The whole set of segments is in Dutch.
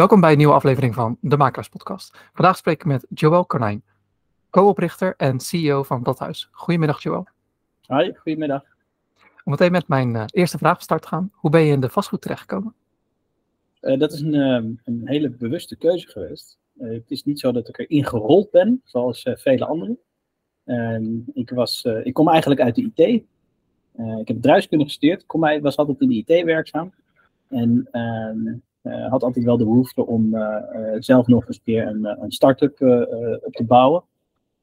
Welkom bij een nieuwe aflevering van de Makelaars Podcast. Vandaag spreek ik met Joël Konijn, co-oprichter en CEO van Bladhuis. Goedemiddag Joël. Hoi, goedemiddag. Om meteen met mijn uh, eerste vraag van start te gaan. Hoe ben je in de vastgoed terechtgekomen? Uh, dat is een, uh, een, hele bewuste keuze geweest. het is niet zo dat ik erin gerold ben, zoals vele anderen. Ehm, ik, was, ik kom eigenlijk uit de IT. ik heb bedrijfskunde gestudeerd, kom, was altijd in de IT werkzaam. En ehm, had altijd wel de behoefte om uh, zelf nog eens een keer een, een start-up op te bouwen.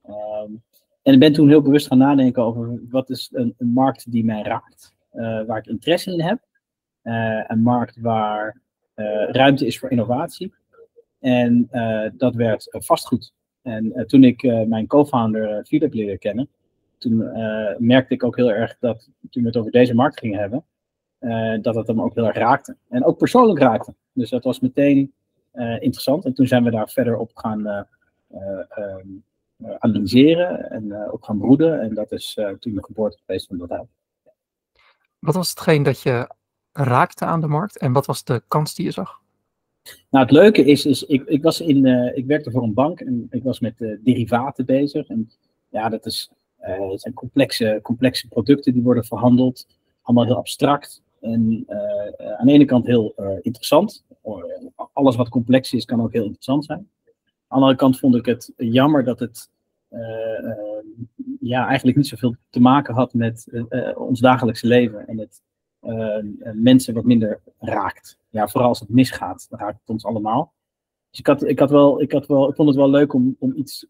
Um, en ik ben toen heel bewust gaan nadenken over wat is een, een markt die mij raakt, waar ik interesse in heb. een markt waar ruimte is voor innovatie. En dat werd vastgoed. En toen ik mijn co-founder Philip leerde kennen, toen merkte ik ook heel erg dat toen we het over deze markt gingen hebben, uh, dat het hem ook heel erg raakte. En ook persoonlijk raakte. Dus dat was meteen uh, interessant. En toen zijn we daar verder op gaan uh, analyseren en op gaan broeden. En dat is toen de geboorte geweest van dat huis. Wat was hetgeen dat je raakte aan de markt en wat was de kans die je zag? Nou, het leuke is, is ik, ik, was in, ik werkte voor een bank en ik was met derivaten bezig. En ja, dat is, het zijn complexe, complexe producten die worden verhandeld. Allemaal heel abstract. En uh, aan de ene kant heel uh, interessant. Alles wat complex is, kan ook heel interessant zijn. Aan de andere kant vond ik het jammer dat het uh, ja, eigenlijk niet zoveel te maken had met ons dagelijkse leven. En het mensen wat minder raakt. Ja, vooral als het misgaat, dan raakt het ons allemaal. Dus ik, had, ik, had wel, ik, had wel, ik vond het wel leuk om, om, iets,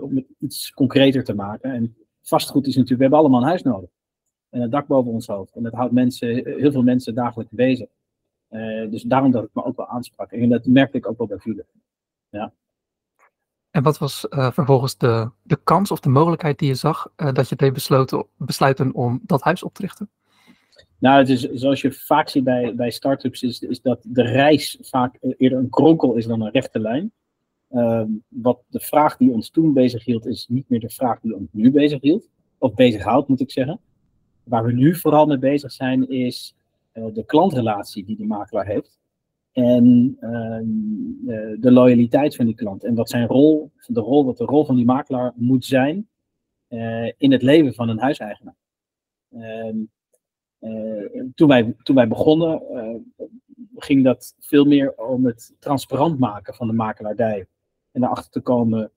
om het iets concreter te maken. En vastgoed is natuurlijk, we hebben allemaal een huis nodig en het dak boven ons hoofd. En dat houdt mensen, heel veel mensen dagelijks bezig. Uh, dus daarom dat het me ook wel aansprak. En dat merkte ik ook wel bij Philip. Ja. En wat was uh, vervolgens de, de kans of de mogelijkheid die je zag uh, dat je deed besloten, besluiten om dat huis op te richten? Nou, het is, zoals je vaak ziet bij, bij start-ups, is, is dat de reis vaak eerder een kronkel is dan een rechte lijn. Uh, wat de vraag die ons toen bezig hield, is niet meer de vraag die ons nu bezig hield. Of bezighoudt, moet ik zeggen. Waar we nu vooral mee bezig zijn, is uh, de klantrelatie die de makelaar heeft. En uh, de loyaliteit van die klant. En wat zijn rol, de rol, wat de rol van die makelaar moet zijn uh, in het leven van een huiseigenaar. Ehm, toen, wij, toen wij begonnen, ging dat veel meer om het transparant maken van de makelaardij. En erachter te komen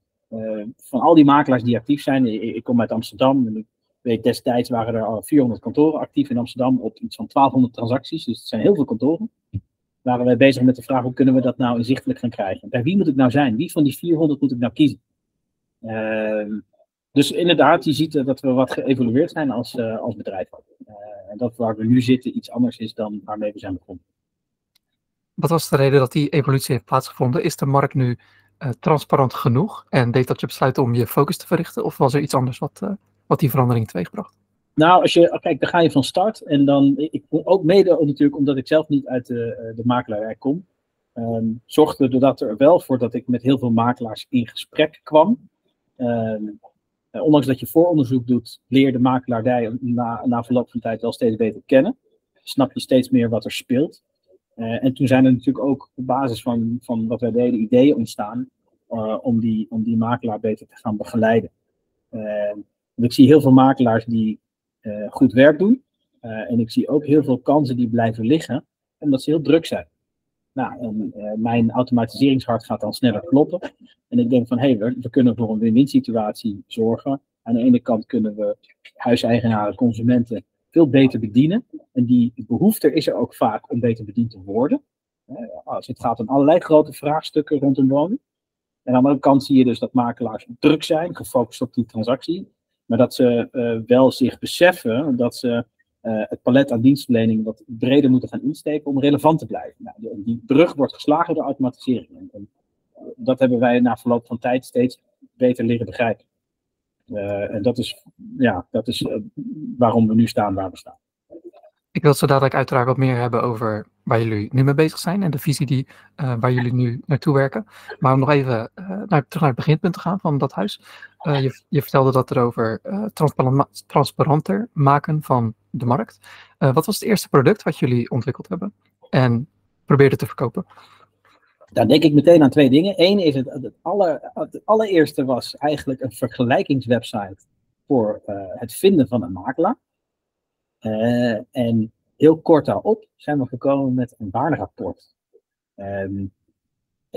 van al die makelaars die actief zijn. Ik, kom uit Amsterdam weet, destijds waren er al 400 kantoren actief in Amsterdam op iets van 1200 transacties. Dus het zijn heel veel kantoren. Waren wij bezig met de vraag hoe kunnen we dat nou inzichtelijk gaan krijgen? Bij wie moet ik nou zijn? Wie van die 400 moet ik nou kiezen? Uh, dus inderdaad, je ziet dat we wat geëvolueerd zijn als, uh, als bedrijf. Uh, en dat waar we nu zitten iets anders is dan waarmee we zijn begonnen. Wat was de reden dat die evolutie heeft plaatsgevonden? Is de markt nu transparant genoeg en deed dat je besluiten om je focus te verrichten? Of was er iets anders wat, wat die verandering teweegbracht? Nou, als je, kijk, dan ga je van start. En dan, ik, ook mede natuurlijk omdat ik zelf niet uit de, eh, de makelaarij kom, um, zorgde er er wel voor dat ik met heel veel makelaars in gesprek kwam. Um, ondanks dat je vooronderzoek doet, leer de makelaardij na, na verloop van tijd wel steeds beter kennen. Snap je steeds meer wat er speelt. Uh, en toen zijn er natuurlijk ook op basis van, van wat wij deden ideeën ontstaan om, die, om die makelaar beter te gaan begeleiden. Uh, ik zie heel veel makelaars die uh, goed werk doen. Uh, en ik zie ook heel veel kansen die blijven liggen, omdat ze heel druk zijn. Nou, en, uh, mijn automatiseringshart gaat dan sneller kloppen. En ik denk van, hé, hey, we, kunnen voor een win-win situatie zorgen. Aan de ene kant kunnen we huiseigenaren, consumenten veel beter bedienen. En die behoefte is er ook vaak om beter bediend te worden. als het gaat om allerlei grote vraagstukken rondom woning. En aan de andere kant zie je dus dat makelaars druk zijn, gefocust op die transactie. Maar dat ze uh, wel zich beseffen dat ze uh, het palet aan dienstverlening wat breder moeten gaan insteken om relevant te blijven. Nou, die, die, brug wordt geslagen door automatisering. En, en, dat hebben wij na verloop van tijd steeds beter leren begrijpen. Uh, en dat is, ja, dat is waarom we nu staan waar we staan. Ik wil zo dadelijk uiteraard wat meer hebben over waar jullie nu mee bezig zijn en de visie die, uh, waar jullie nu naartoe werken. Maar om nog even uh, naar, terug naar het beginpunt te gaan van dat huis. Uh, je, je, vertelde dat er over transparant, transparanter maken van de markt. wat was het eerste product wat jullie ontwikkeld hebben en probeerden te verkopen? Daar denk ik meteen aan twee dingen. Eén is het, het, aller, het allereerste was eigenlijk een vergelijkingswebsite voor het vinden van een makelaar. En heel kort daarop zijn we gekomen met een waarnerapport. Um,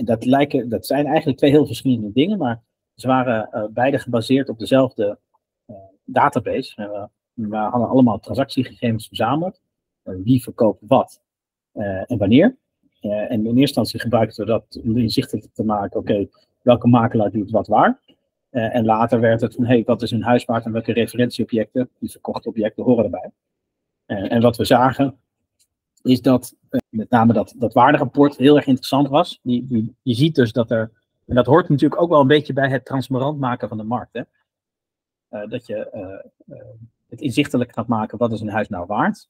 dat, lijken, dat zijn eigenlijk twee heel verschillende dingen, maar ze waren uh, beide gebaseerd op dezelfde uh, database. Uh, we hadden allemaal transactiegegevens verzameld. wie verkoopt wat en wanneer. en in eerste instantie gebruikten we dat om inzichtelijk te maken, oké, welke makelaar doet wat waar. en later werd het van, hé, hey, wat is een huis waard en welke referentieobjecten, die verkochte objecten, horen erbij. En wat we zagen, is dat uh, met name dat, dat waarderapport heel erg interessant was. Die, je ziet dus dat er, en dat hoort natuurlijk ook wel een beetje bij het transparant maken van de markt. Hè? Uh, dat je het inzichtelijk gaat maken, wat is een huis nou waard?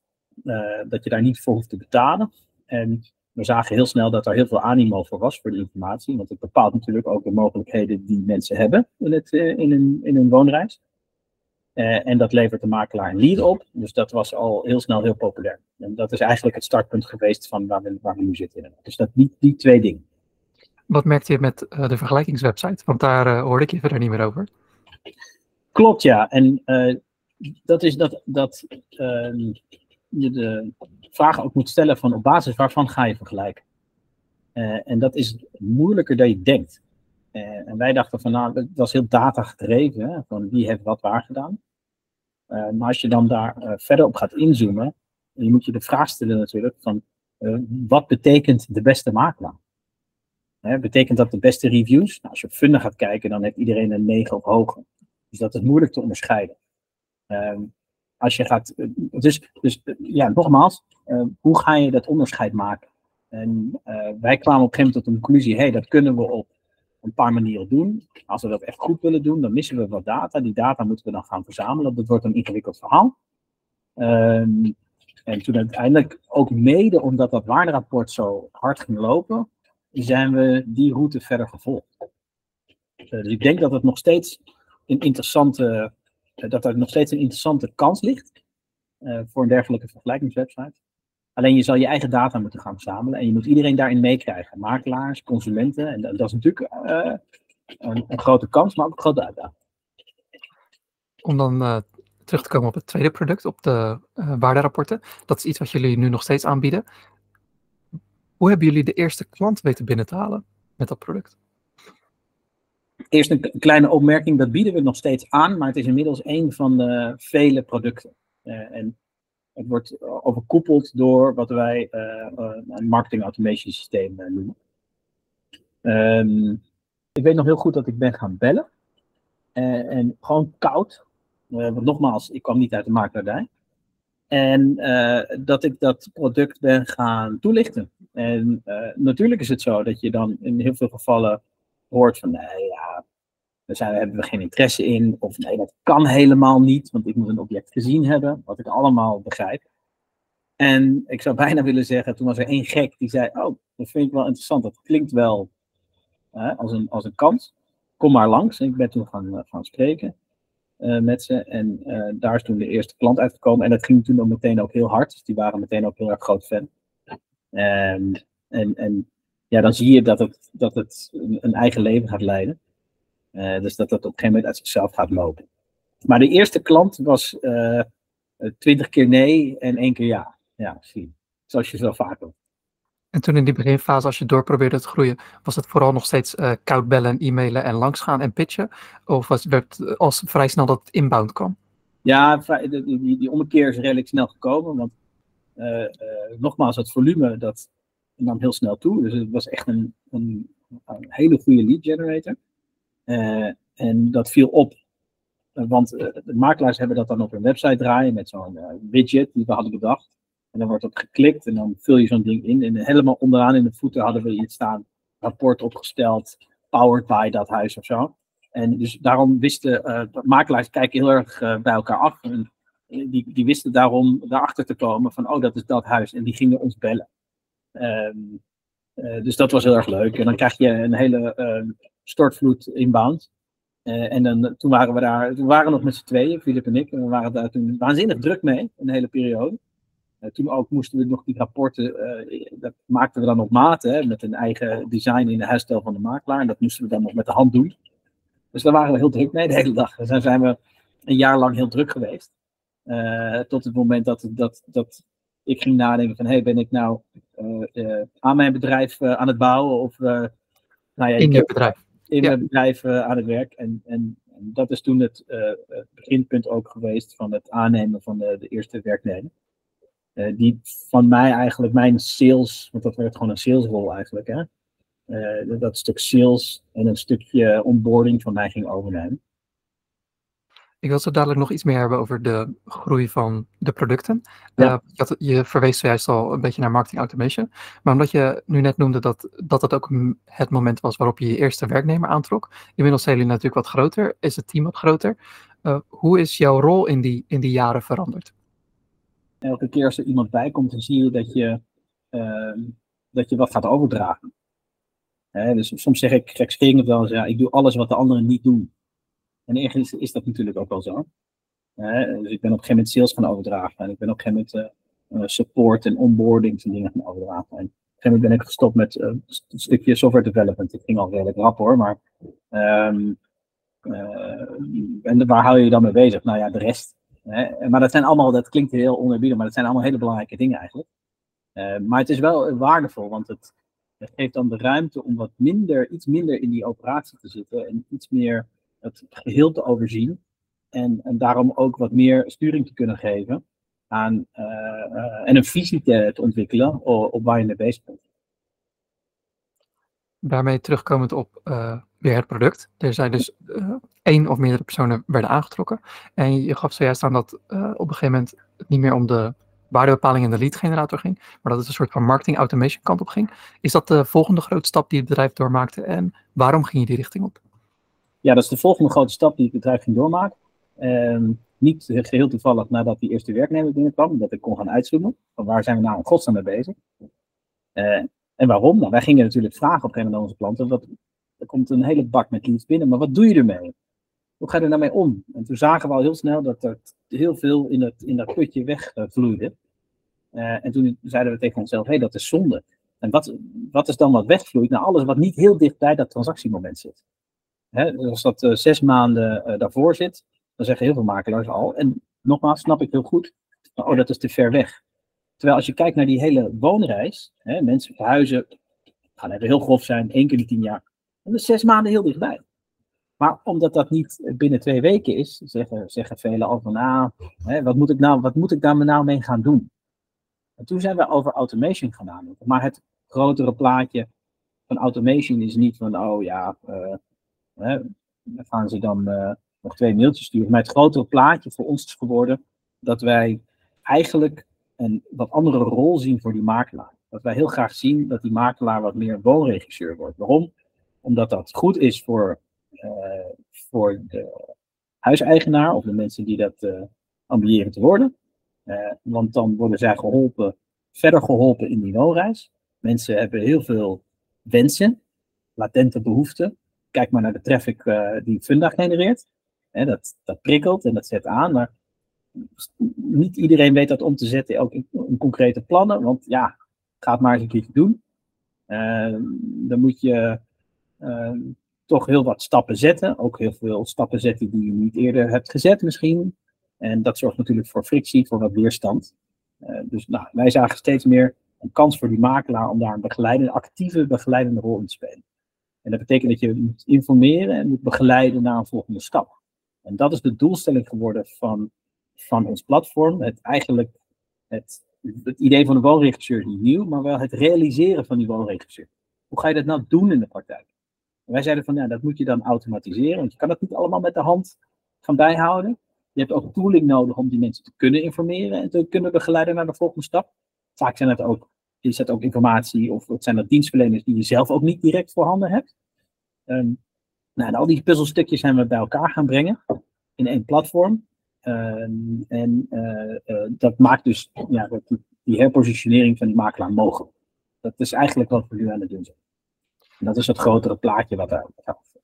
dat je daar niet voor hoeft te betalen. En we zagen heel snel dat er heel veel animo voor was voor de informatie. Want het bepaalt natuurlijk ook de mogelijkheden die mensen hebben in, het, in, hun, in hun woonreis. Uh, en dat levert de makelaar een lead op. Dus dat was al heel snel heel populair. En dat is eigenlijk het startpunt geweest van waar we, waar we nu zitten. Dus dat, die, die twee dingen. Wat merkte je met uh, de vergelijkingswebsite? Want daar uh, hoorde ik je verder niet meer over. Klopt, ja. En dat is dat, dat ehm, je de vraag ook moet stellen van op basis waarvan ga je vergelijken. en dat is moeilijker dan je denkt. en wij dachten van nou, dat was heel data gedreven. Hè, van wie heeft wat waar gedaan. Uh, maar als je dan daar uh, verder op gaat inzoomen, je moet je de vraag stellen natuurlijk van wat betekent de beste makelaar? Betekent dat de beste reviews? Nou, als je op Funda gaat kijken, dan heeft iedereen een 9 of hoger. Dus dat is moeilijk te onderscheiden. Ehm, als je gaat, dus, dus ja, nogmaals, hoe ga je dat onderscheid maken? En wij kwamen op een gegeven moment tot de conclusie, hey, dat kunnen we op een paar manieren doen. Als we dat echt goed willen doen, dan missen we wat data. Die data moeten we dan gaan verzamelen. Dat wordt een ingewikkeld verhaal. Um, en toen uiteindelijk, ook mede omdat dat waarderapport zo hard ging lopen, zijn we die route verder gevolgd. Uh, dus ik denk dat het nog steeds een interessante, uh, dat er nog steeds een interessante kans ligt uh, voor een dergelijke vergelijkingswebsite. Alleen je zal je eigen data moeten gaan verzamelen en je moet iedereen daarin meekrijgen. Makelaars, consumenten. En dat, is natuurlijk uh, een, een, grote kans, maar ook een grote uitdaging. Om dan uh, terug te komen op het tweede product, op de uh, waarderapporten. Dat is iets wat jullie nu nog steeds aanbieden. Hoe hebben jullie de eerste klant weten binnen te halen met dat product? Eerst een kleine opmerking, dat bieden we nog steeds aan, maar het is inmiddels een van de vele producten. en het wordt overkoepeld door wat wij uh, een marketing automation systeem noemen. Um, ik weet nog heel goed dat ik ben gaan bellen. en gewoon koud. nogmaals, ik kwam niet uit de makelaardij. En dat ik dat product ben gaan toelichten. En natuurlijk is het zo dat je dan in heel veel gevallen hoort van, nee, ja, daar hebben we geen interesse in. Of nee, dat kan helemaal niet, want ik moet een object gezien hebben. Wat ik allemaal begrijp. En ik zou bijna willen zeggen, toen was er één gek die zei, oh, dat vind ik wel interessant. Dat klinkt wel als, een, als een kans. Kom maar langs. En ik ben toen gaan, gaan spreken uh, met ze. En uh, daar is toen de eerste klant uitgekomen. En dat ging toen ook meteen ook heel hard. Dus die waren meteen ook heel erg groot fan. En, en, en ja, dan zie je dat het, dat het een eigen leven gaat leiden. Uh, dus dat dat op een gegeven moment uit zichzelf gaat lopen. Maar de eerste klant was uh, twintig keer nee en één keer ja. Ja, zie. Zoals je zo vaak doet. En toen in die beginfase, als je door probeerde te groeien, was het vooral nog steeds uh, koud bellen en e-mailen en langsgaan en pitchen? Of was, werd als vrij snel dat inbound kwam? Ja, die, die, die ommekeer is redelijk snel gekomen. Want nogmaals, het volume dat nam heel snel toe. Dus het was echt een, een, een hele goede lead generator. Uh, en dat viel op. Want de makelaars hebben dat dan op hun website draaien met zo'n widget die we hadden bedacht. En dan wordt dat geklikt en dan vul je zo'n ding in. En helemaal onderaan in de voeten hadden we iets staan. Rapport opgesteld, powered by dat huis of zo. En dus daarom wisten uh, makelaars kijken heel erg bij elkaar af. En die, die wisten daarom daarachter te komen van, oh, dat is dat huis. En die gingen ons bellen. Uh, dus dat was heel erg leuk. En dan krijg je een hele ehm, stortvloed inbound. en dan, toen waren we daar, toen waren we nog met z'n tweeën, Filip en ik. En we waren daar toen waanzinnig druk mee, een hele periode. toen ook moesten we nog die rapporten, dat maakten we dan op maat, hè, met een eigen design in de huisstijl van de makelaar. En dat moesten we dan nog met de hand doen. Dus daar waren we heel druk mee de hele dag. Dus daar zijn we een jaar lang heel druk geweest. tot het moment dat, dat, dat ik ging nadenken van, hey, ben ik nou aan mijn bedrijf aan het bouwen of nou ja, in je bedrijf. In mijn bedrijf aan het werk. En, en, en dat is toen het, het, beginpunt ook geweest van het aannemen van de, de eerste werknemer. Uh, die van mij eigenlijk mijn sales, want dat werd gewoon een salesrol eigenlijk, hè? Dat stuk sales en een stukje onboarding van mij ging overnemen. Ik wil zo dadelijk nog iets meer hebben over de groei van de producten. Ja. Uh, je verwees zojuist al een beetje naar marketing automation. Maar omdat je nu net noemde dat dat, dat ook het moment was waarop je je eerste werknemer aantrok. Inmiddels zijn jullie natuurlijk wat groter, is het team wat groter. Uh, hoe is jouw rol in die, in die jaren veranderd? Elke keer als er iemand bij komt, dan zie je dat je, uh, dat je wat gaat overdragen. Hè, dus soms zeg ik gekscherend wel eens, ja, ik doe alles wat de anderen niet doen. En eigenlijk is dat natuurlijk ook wel zo. dus ik ben op een gegeven moment sales gaan overdragen. En ik ben op een gegeven moment uh, support en onboarding en dingen gaan overdragen. En op een gegeven moment ben ik gestopt met uh, een stukje software development. Ik ging al redelijk rap hoor, maar um, en waar hou je je dan mee bezig? Nou ja, de rest. Hè? Maar dat zijn allemaal, dat klinkt heel onerbiedig, maar dat zijn allemaal hele belangrijke dingen eigenlijk. maar het is wel waardevol, want het, het geeft dan de ruimte om wat minder, iets minder in die operatie te zitten en iets meer het geheel te overzien. En, en daarom ook wat meer sturing te kunnen geven aan, uh, uh, en een visie te, ontwikkelen op, op, waar je mee bezig bent. Daarmee terugkomend op uh, weer het product. Er zijn dus één of meerdere personen werden aangetrokken. En je gaf zojuist aan dat op een gegeven moment het niet meer om de waardebepaling en de lead generator ging, maar dat het een soort van marketing automation kant op ging. Is dat de volgende grote stap die het bedrijf doormaakte en waarom ging je die richting op? Ja, dat is de volgende grote stap die het bedrijf ging doormaken. Uh, niet geheel toevallig nadat die eerste werknemer binnenkwam, dat ik kon gaan uitzoomen. Van waar zijn we nou in godsnaam mee bezig? Uh, en waarom? Nou, wij gingen natuurlijk vragen op een gegeven moment onze klanten. Wat, er komt een hele bak met leads binnen, maar wat doe je ermee? Hoe ga je er nou mee om? En toen zagen we al heel snel dat er heel veel in, het, in dat putje wegvloeide. Uh, en toen zeiden we tegen onszelf, hé, hey, dat is zonde. En wat, wat is dan wat wegvloeit? Nou, alles wat niet heel dicht bij dat transactiemoment zit. Hè, als dat uh, zes maanden uh, daarvoor zit, dan zeggen heel veel makelaars al. En nogmaals, snap ik heel goed. Oh, dat is te ver weg. Terwijl als je kijkt naar die hele woonreis, hè, mensen verhuizen, gaan even heel grof zijn, één keer in tien jaar. Dan is zes maanden heel dichtbij. Maar omdat dat niet binnen twee weken is, zeggen, zeggen velen al van, nou, hè, wat, moet ik nou, wat moet ik daar nou mee gaan doen? En toen zijn we over automation nadenken. Maar het grotere plaatje van automation is niet van, oh ja, uh, Hè, gaan ze dan uh, nog twee mailtjes sturen. Maar het grotere plaatje voor ons is geworden dat wij eigenlijk een wat andere rol zien voor die makelaar. Dat wij heel graag zien dat die makelaar wat meer woonregisseur wordt. Waarom? Omdat dat goed is voor, uh, voor de huiseigenaar of de mensen die dat uh, ambiëren te worden. want dan worden zij geholpen, verder geholpen in die woonreis. Mensen hebben heel veel wensen, latente behoeften kijk maar naar de traffic uh, die Funda genereert. dat, dat prikkelt en dat zet aan, maar niet iedereen weet dat om te zetten ook in, concrete plannen. Want ja, ga het maar eens een keertje doen. Uh, dan moet je uh, toch heel wat stappen zetten. Ook heel veel stappen zetten die je niet eerder hebt gezet misschien. En dat zorgt natuurlijk voor frictie, voor wat weerstand. Dus nou, wij zagen steeds meer een kans voor die makelaar om daar een begeleidende, actieve begeleidende rol in te spelen. En dat betekent dat je moet informeren en moet begeleiden naar een volgende stap. En dat is de doelstelling geworden van, van ons platform. Het eigenlijk, het, het idee van de woonregisseur is niet nieuw, maar wel het realiseren van die woonregisseur. Hoe ga je dat nou doen in de praktijk? En wij zeiden van, ja, dat moet je dan automatiseren, want je kan dat niet allemaal met de hand gaan bijhouden. Je hebt ook tooling nodig om die mensen te kunnen informeren en te kunnen begeleiden naar de volgende stap. Vaak zijn het ook is dat ook informatie of het zijn dat dienstverleners die je zelf ook niet direct voorhanden hebt. Um, nou, en al die puzzelstukjes zijn we bij elkaar gaan brengen in één platform. Um, en uh, uh, dat maakt dus ja, die, die, herpositionering van die makelaar mogelijk. Dat is eigenlijk wat we nu aan het doen zijn. En dat is het grotere plaatje wat daar gaat.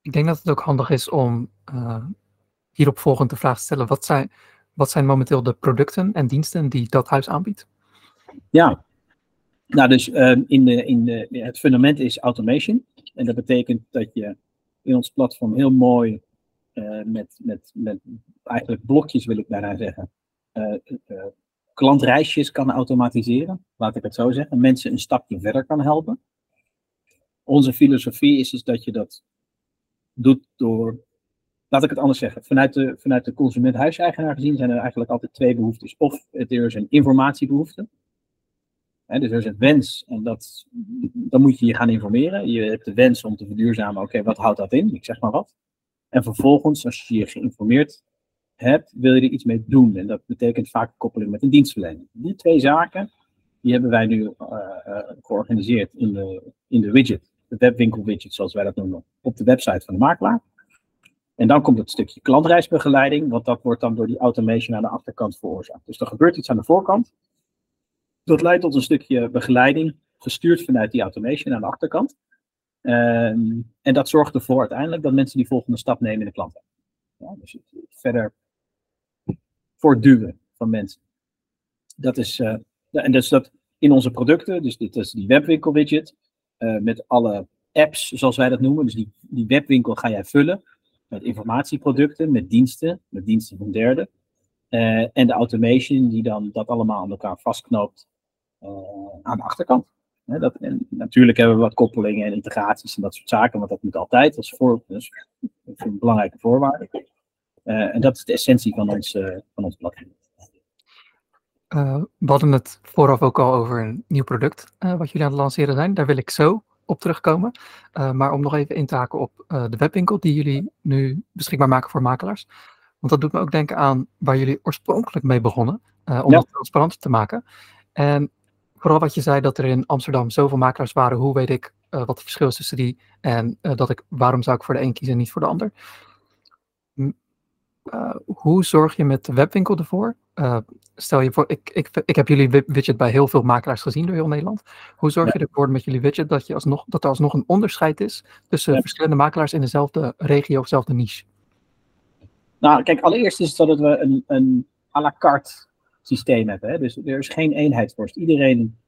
Ik denk dat het ook handig is om uh, hierop volgend de vraag te stellen: wat zijn, wat zijn momenteel de producten en diensten die dat huis aanbiedt? Ja, nou dus ehm, in de, in de, het fundament is automation. En dat betekent dat je in ons platform heel mooi uh, met, met, met eigenlijk blokjes wil ik bijna zeggen, uh, klantreisjes kan automatiseren, laat ik het zo zeggen, mensen een stapje verder kan helpen. Onze filosofie is, is dat je dat doet door, laat ik het anders zeggen, vanuit de, vanuit de consument-huiseigenaar gezien zijn er eigenlijk altijd twee behoeftes. Of er is een informatiebehoefte, Dus er is een wens en dat, dan moet je je gaan informeren. Je hebt de wens om te verduurzamen, oké, wat houdt dat in? Ik zeg maar wat. En vervolgens, als je je geïnformeerd hebt, wil je er iets mee doen. En dat betekent vaak koppeling met een dienstverlening. Die twee zaken, die hebben wij nu uh, uh, georganiseerd in de, in de widget. De webwinkel widget, zoals wij dat noemen, op de website van de makelaar. En dan komt het stukje klantreisbegeleiding, want dat wordt dan door die automation aan de achterkant veroorzaakt. Dus er gebeurt iets aan de voorkant. Dat leidt tot een stukje begeleiding, gestuurd vanuit die automation aan de achterkant. Ehm, en dat zorgt ervoor uiteindelijk dat mensen die volgende stap nemen in de klant. Ja, dus verder voortduwen van mensen. Dat is, uh, en dus dat in onze producten, dus dit is die webwinkel widget, uh, met alle apps zoals wij dat noemen. Dus die, die webwinkel ga jij vullen met informatieproducten, met diensten, met diensten van derden. Uh, en de automation die dan dat allemaal aan elkaar vastknoopt aan de achterkant dat, en natuurlijk hebben we wat koppelingen en integraties en dat soort zaken, want dat moet altijd. Dat is, voor, dus, een belangrijke voorwaarde. Uh, en dat is de essentie van ons, uh, van ons platform. Uh, we hadden het vooraf ook al over een nieuw product wat jullie aan het lanceren zijn. Daar wil ik zo op terugkomen. maar om nog even in te haken op de webwinkel die jullie nu beschikbaar maken voor makelaars. Want dat doet me ook denken aan waar jullie oorspronkelijk mee begonnen. om ja. dat transparant te maken. En vooral wat je zei dat er in Amsterdam zoveel makelaars waren, hoe weet ik uh, wat het verschil is tussen die en uh, dat ik, waarom zou ik voor de een kiezen en niet voor de ander? Uh, hoe zorg je met de webwinkel ervoor? stel je voor, ik, ik, ik heb jullie widget bij heel veel makelaars gezien door heel Nederland. Hoe zorg ja. je ervoor met jullie widget dat, je alsnog, dat er alsnog een onderscheid is tussen ja. verschillende makelaars in dezelfde regio of dezelfde niche? Nou, kijk, allereerst is het dat we een, een à la carte systeem hebben. Hè? Dus er is geen eenheidsworst. Iedereen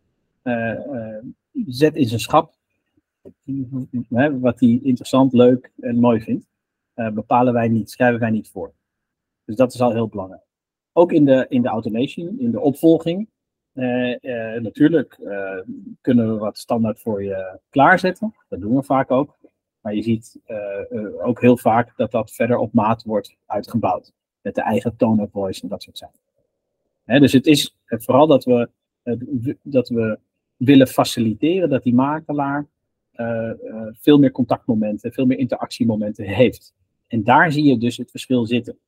uh, uh, zet in zijn schap wat hij interessant, leuk en mooi vindt. Uh, bepalen wij niet, schrijven wij niet voor. Dus dat is al heel belangrijk. Ook in de, in de automation, in de opvolging. natuurlijk kunnen we wat standaard voor je klaarzetten. Dat doen we vaak ook. Maar je ziet ook heel vaak dat dat verder op maat wordt uitgebouwd. Met de eigen tone of voice en dat soort zaken dus het is vooral dat we, dat we willen faciliteren dat die makelaar uh, uh, veel meer contactmomenten, veel meer interactiemomenten heeft. En daar zie je dus het verschil zitten.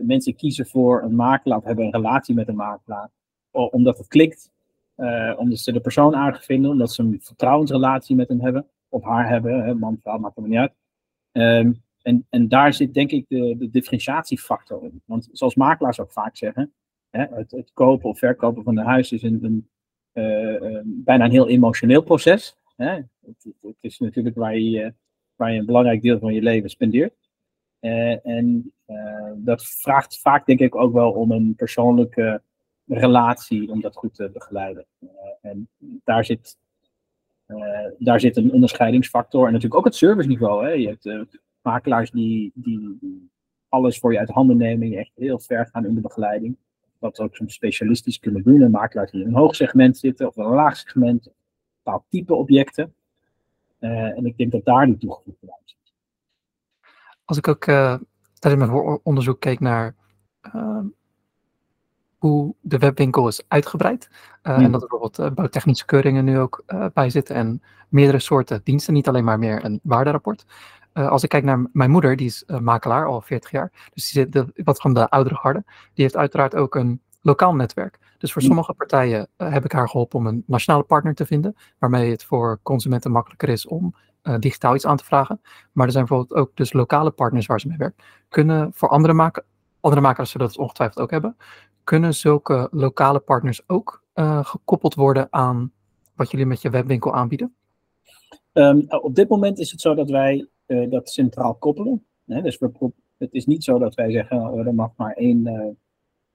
Mensen kiezen voor een makelaar of hebben een relatie met een makelaar omdat het klikt, omdat ze de persoon aardig vinden, omdat ze een vertrouwensrelatie met hem hebben, of haar hebben, hè, man, vrouw, maakt er niet uit. Um, en, en daar zit denk ik de, de differentiatiefactor in. Want zoals makelaars ook vaak zeggen, hè, het, het, kopen of verkopen van een huis is een, een uh, bijna een heel emotioneel proces. Hè. Het, het, is natuurlijk waar je, waar je een belangrijk deel van je leven spendeert. Uh, en dat vraagt vaak denk ik ook wel om een persoonlijke relatie om dat goed te begeleiden. en daar zit, daar zit een onderscheidingsfactor en natuurlijk ook het serviceniveau. Hè. Je hebt makelaars die, die, alles voor je uit handen nemen, je echt heel ver gaan in de begeleiding. Dat ook soms specialistisch kunnen doen. En makelaars die in een hoog segment zitten of een laag segment, een bepaald type objecten. Uh, en ik denk dat daar die toegevoegde waarde zit. Als ik ook uh, tijdens mijn onderzoek keek naar uh, hoe de webwinkel is uitgebreid. Hmm. En dat er bijvoorbeeld bouwtechnische keuringen nu ook bij zitten en meerdere soorten diensten, niet alleen maar meer een waarderapport. Uh, als ik kijk naar mijn moeder, die is uh, makelaar al 40 jaar, dus die zit de, wat van de oudere garde, die heeft uiteraard ook een lokaal netwerk. Dus voor sommige partijen uh, heb ik haar geholpen om een nationale partner te vinden, waarmee het voor consumenten makkelijker is om digitaal iets aan te vragen. Maar er zijn bijvoorbeeld ook dus lokale partners waar ze mee werken. Kunnen voor andere, maken, andere makelaars, zullen dat ongetwijfeld ook hebben, kunnen zulke lokale partners ook gekoppeld worden aan wat jullie met je webwinkel aanbieden? Um, op dit moment is het zo dat wij uh, dat centraal koppelen. Hè? Dus we, Het is niet zo dat wij zeggen, oh, er mag maar één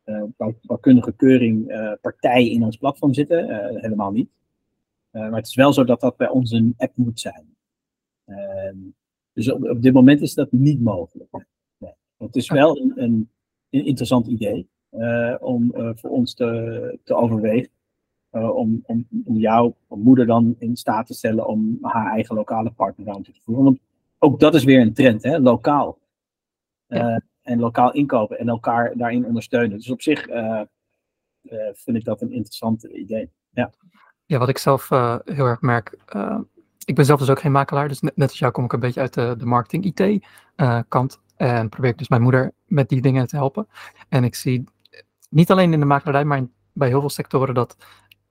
uh, bouwkundige keuring partij in ons platform zitten. helemaal niet. maar het is wel zo dat dat bij ons een app moet zijn. Ehm, dus op, dit moment is dat niet mogelijk. Nee. Het is wel een, een, interessant idee om voor ons te, te overwegen. Om, om, jouw moeder dan in staat te stellen om haar eigen lokale partnerruimte te voeren. Ook dat is weer een trend, hè? lokaal. Uh, en lokaal inkopen en elkaar daarin ondersteunen. Dus op zich uh, vind ik dat een interessant idee. Ja, ja wat ik zelf heel erg merk. ik ben zelf dus ook geen makelaar, dus net, als jou kom ik een beetje uit de, de marketing-IT-kant. en probeer ik dus mijn moeder met die dingen te helpen. En ik zie niet alleen in de makelaarij, maar bij heel veel sectoren dat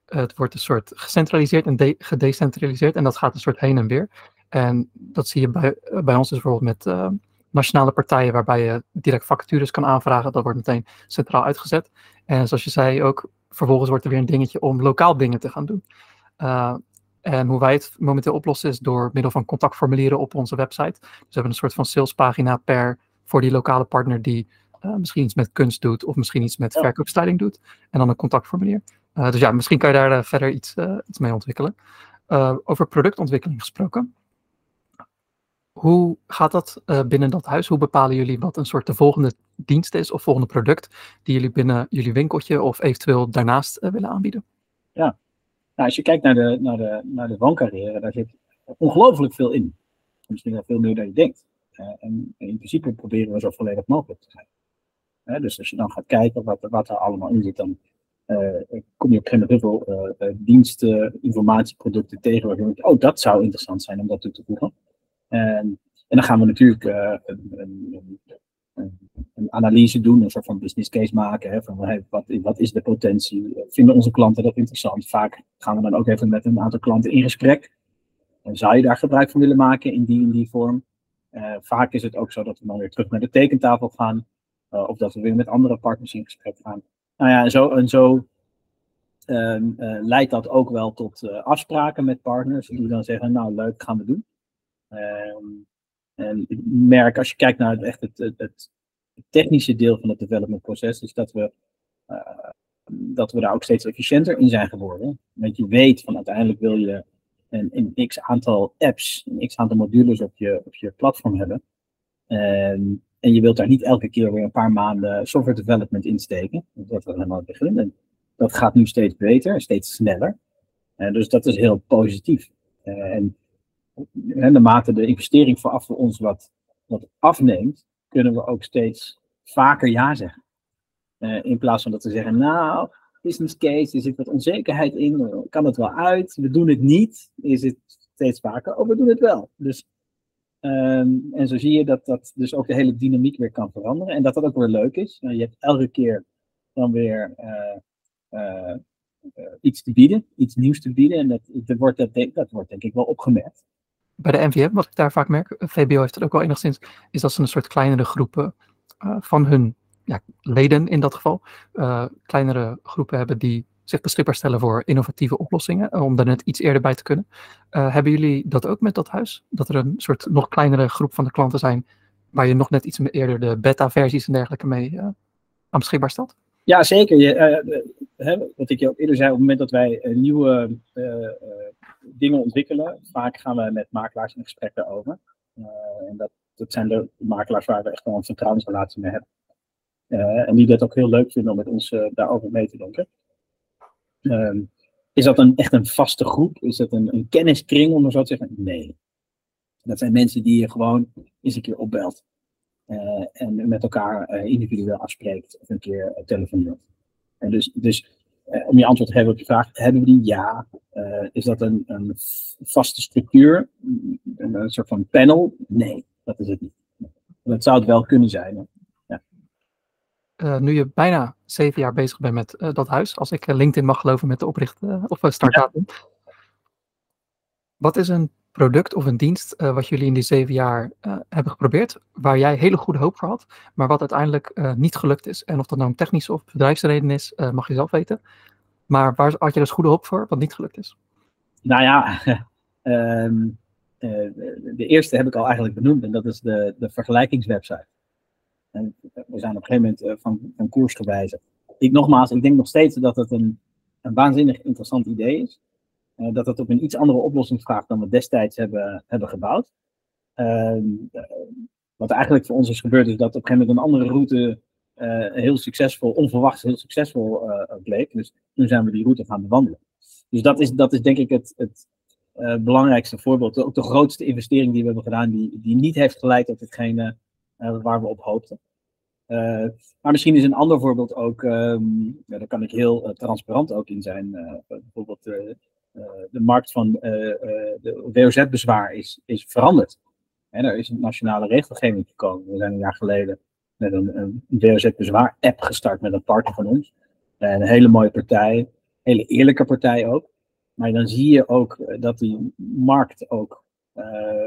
het wordt een soort gecentraliseerd en gedecentraliseerd. En dat gaat een soort heen en weer. En dat zie je bij, bij ons dus bijvoorbeeld met uh, nationale partijen, waarbij je direct vacatures kan aanvragen. Dat wordt meteen centraal uitgezet. En zoals je zei ook, vervolgens wordt er weer een dingetje om lokaal dingen te gaan doen. Uh, en hoe wij het momenteel oplossen is door middel van contactformulieren op onze website. Dus we hebben een soort van salespagina per voor die lokale partner die uh, misschien iets met kunst doet of misschien iets met ja. verkoopstyling doet. En dan een contactformulier. Uh, dus ja, misschien kan je daar verder iets, iets mee ontwikkelen. over productontwikkeling gesproken. Hoe gaat dat binnen dat huis? Hoe bepalen jullie wat een soort de volgende dienst is of volgende product die jullie binnen jullie winkeltje of eventueel daarnaast willen aanbieden? Ja, nou, als je kijkt naar de, naar de, naar de wooncarrière, daar zit ongelooflijk veel in. Misschien veel meer dan je denkt. en in principe proberen we zo volledig mogelijk te zijn dus als je dan gaat kijken wat, wat er allemaal in zit, dan kom je op een gegeven moment heel veel diensten, informatieproducten tegen waar je denkt, oh, dat zou interessant zijn om dat toe te voegen. En, en dan gaan we natuurlijk uh, een, een, een, analyse doen, een soort van business case maken. Hè, van wat, wat is de potentie? Vinden onze klanten dat interessant? Vaak gaan we dan ook even met een aantal klanten in gesprek. En zou je daar gebruik van willen maken in die en die vorm? vaak is het ook zo dat we dan weer terug naar de tekentafel gaan. Eh, of dat we weer met andere partners in gesprek gaan. Nou ja, en zo, en zo ehm, eh, leidt dat ook wel tot eh, afspraken met partners. Die dan zeggen, nou leuk, gaan we doen. Ehm, en ik merk, als je kijkt naar het, echt het, het, het technische deel van het developmentproces, is dat we, dat we daar ook steeds efficiënter in zijn geworden. Want je weet van uiteindelijk wil je een, een x aantal apps, een x aantal modules op je, op je platform hebben. En en je wilt daar niet elke keer weer een paar maanden software development in steken. Dat was helemaal het dat gaat nu steeds beter, steeds sneller. Uh, dus dat is heel positief. Uh, en, en naarmate de investering vooraf voor ons wat, wat afneemt, kunnen we ook steeds vaker ja zeggen. Uh, in plaats van dat we zeggen, nou, business case, er zit wat onzekerheid in, kan het wel uit, we doen het niet, is het steeds vaker, oh, we doen het wel. Dus Ehm, en zo zie je dat dat dus ook de hele dynamiek weer kan veranderen. En dat dat ook weer leuk is. Uh, je hebt elke keer dan weer uh, iets te bieden, iets nieuws te bieden. En dat, dat, wordt, dat, dat wordt denk ik wel opgemerkt. Bij de NVM, wat ik daar vaak merk, VBO heeft het ook wel enigszins, is dat ze een soort kleinere groepen van hun ja, leden in dat geval, kleinere groepen hebben die zich beschikbaar stellen voor innovatieve oplossingen, eh, om daar net iets eerder bij te kunnen. Hebben jullie dat ook met dat huis? Dat er een soort nog kleinere groep van de klanten zijn, waar je nog net iets eerder de beta-versies en dergelijke mee aan beschikbaar stelt? Ja, zeker. Je, hè, wat ik je ook eerder zei, op het moment dat wij nieuwe dingen ontwikkelen, vaak gaan we met makelaars in gesprek daarover. en dat, dat zijn de makelaars waar we echt wel een vertrouwensrelatie mee hebben. en die dat ook heel leuk vinden om met ons daarover mee te denken. Ehm, is dat een, echt een vaste groep? Is dat een, een kenniskring, om maar zo te zeggen? Nee. Dat zijn mensen die je gewoon eens een keer opbelt. En met elkaar individueel afspreekt of een keer telefoneert. En dus, dus om je antwoord te hebben op je vraag, hebben we die? Ja. is dat een, een vaste structuur? Een, een, soort van panel? Nee, dat is het niet. Dat zou het wel kunnen zijn. Uh, nu je bijna zeven jaar bezig bent met uh, dat huis, als ik LinkedIn mag geloven met de opricht of startdatum. Ja. Wat is een product of een dienst wat jullie in die zeven jaar hebben geprobeerd, waar jij hele goede hoop voor had, maar wat uiteindelijk niet gelukt is? En of dat nou een technische of bedrijfsreden is, mag je zelf weten. Maar waar had je dus goede hoop voor, wat niet gelukt is? Nou ja, um, de eerste heb ik al eigenlijk benoemd en dat is de, de vergelijkingswebsite. En we zijn op een gegeven moment van, van koers gewijzigd. Ik nogmaals, ik denk nog steeds dat het een, een waanzinnig interessant idee is. Dat het op een iets andere oplossing vraagt dan we destijds hebben, hebben gebouwd. Ehm, wat eigenlijk voor ons is gebeurd, is dat op een gegeven moment een andere route heel succesvol, onverwachts heel succesvol bleek. Dus toen zijn we die route gaan bewandelen. Dus dat is, dat is denk ik het, het belangrijkste voorbeeld. Ook de grootste investering die we hebben gedaan, die, die niet heeft geleid tot hetgene waar we op hoopten. Uh, maar misschien is een ander voorbeeld ook, um, ja, daar kan ik heel transparant ook in zijn. bijvoorbeeld de markt van de WOZ-bezwaar is, is veranderd. En er is een nationale regelgeving gekomen. We zijn een jaar geleden met een, een WOZ-bezwaar-app gestart met een partner van ons. een hele mooie partij, hele eerlijke partij ook. Maar dan zie je ook eh, dat die markt ook,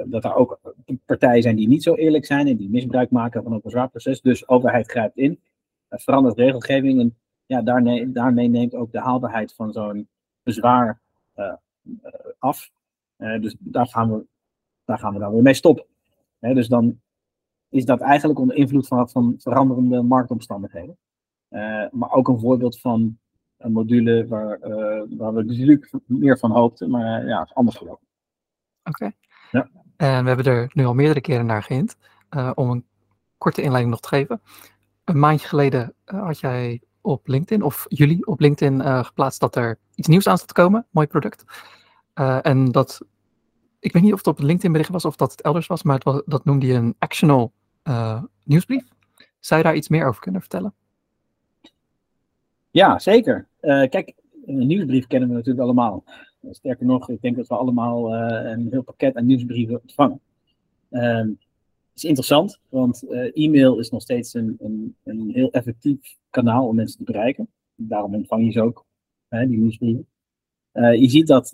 dat er ook partijen zijn die niet zo eerlijk zijn en die misbruik maken van een bezwaarproces. Dus overheid grijpt in, verandert regelgeving en ja, daarmee, daarmee neemt ook de haalbaarheid van zo'n bezwaar af. dus daar gaan, we, daar gaan we dan weer mee stoppen. dus dan is dat eigenlijk onder invloed van, van veranderende marktomstandigheden. maar ook een voorbeeld van een module waar, waar we natuurlijk meer van hoopten, maar ja, is anders gelopen. Oké. Ja. En we hebben er nu al meerdere keren naar gehind. Uh, om een korte inleiding nog te geven. Een maandje geleden had jij op LinkedIn, of jullie op LinkedIn geplaatst dat er iets nieuws aan staat te komen. Mooi product. en dat, ik weet niet of het op LinkedIn bericht was of dat het elders was, maar het was, dat noemde je een actional nieuwsbrief. Zou je daar iets meer over kunnen vertellen? Ja, zeker. Kijk, een nieuwsbrief kennen we natuurlijk allemaal. Sterker nog, ik denk dat we allemaal een heel pakket aan nieuwsbrieven ontvangen. Het is interessant, want uh, e-mail is nog steeds een, een, een, heel effectief kanaal om mensen te bereiken. Daarom ontvang je ze ook, hè, die nieuwsbrieven. je ziet dat